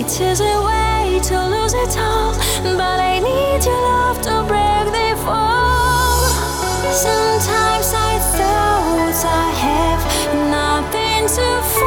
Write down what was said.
It is a way to lose it all, but I need your love to break the fall. Sometimes I thought I have nothing to.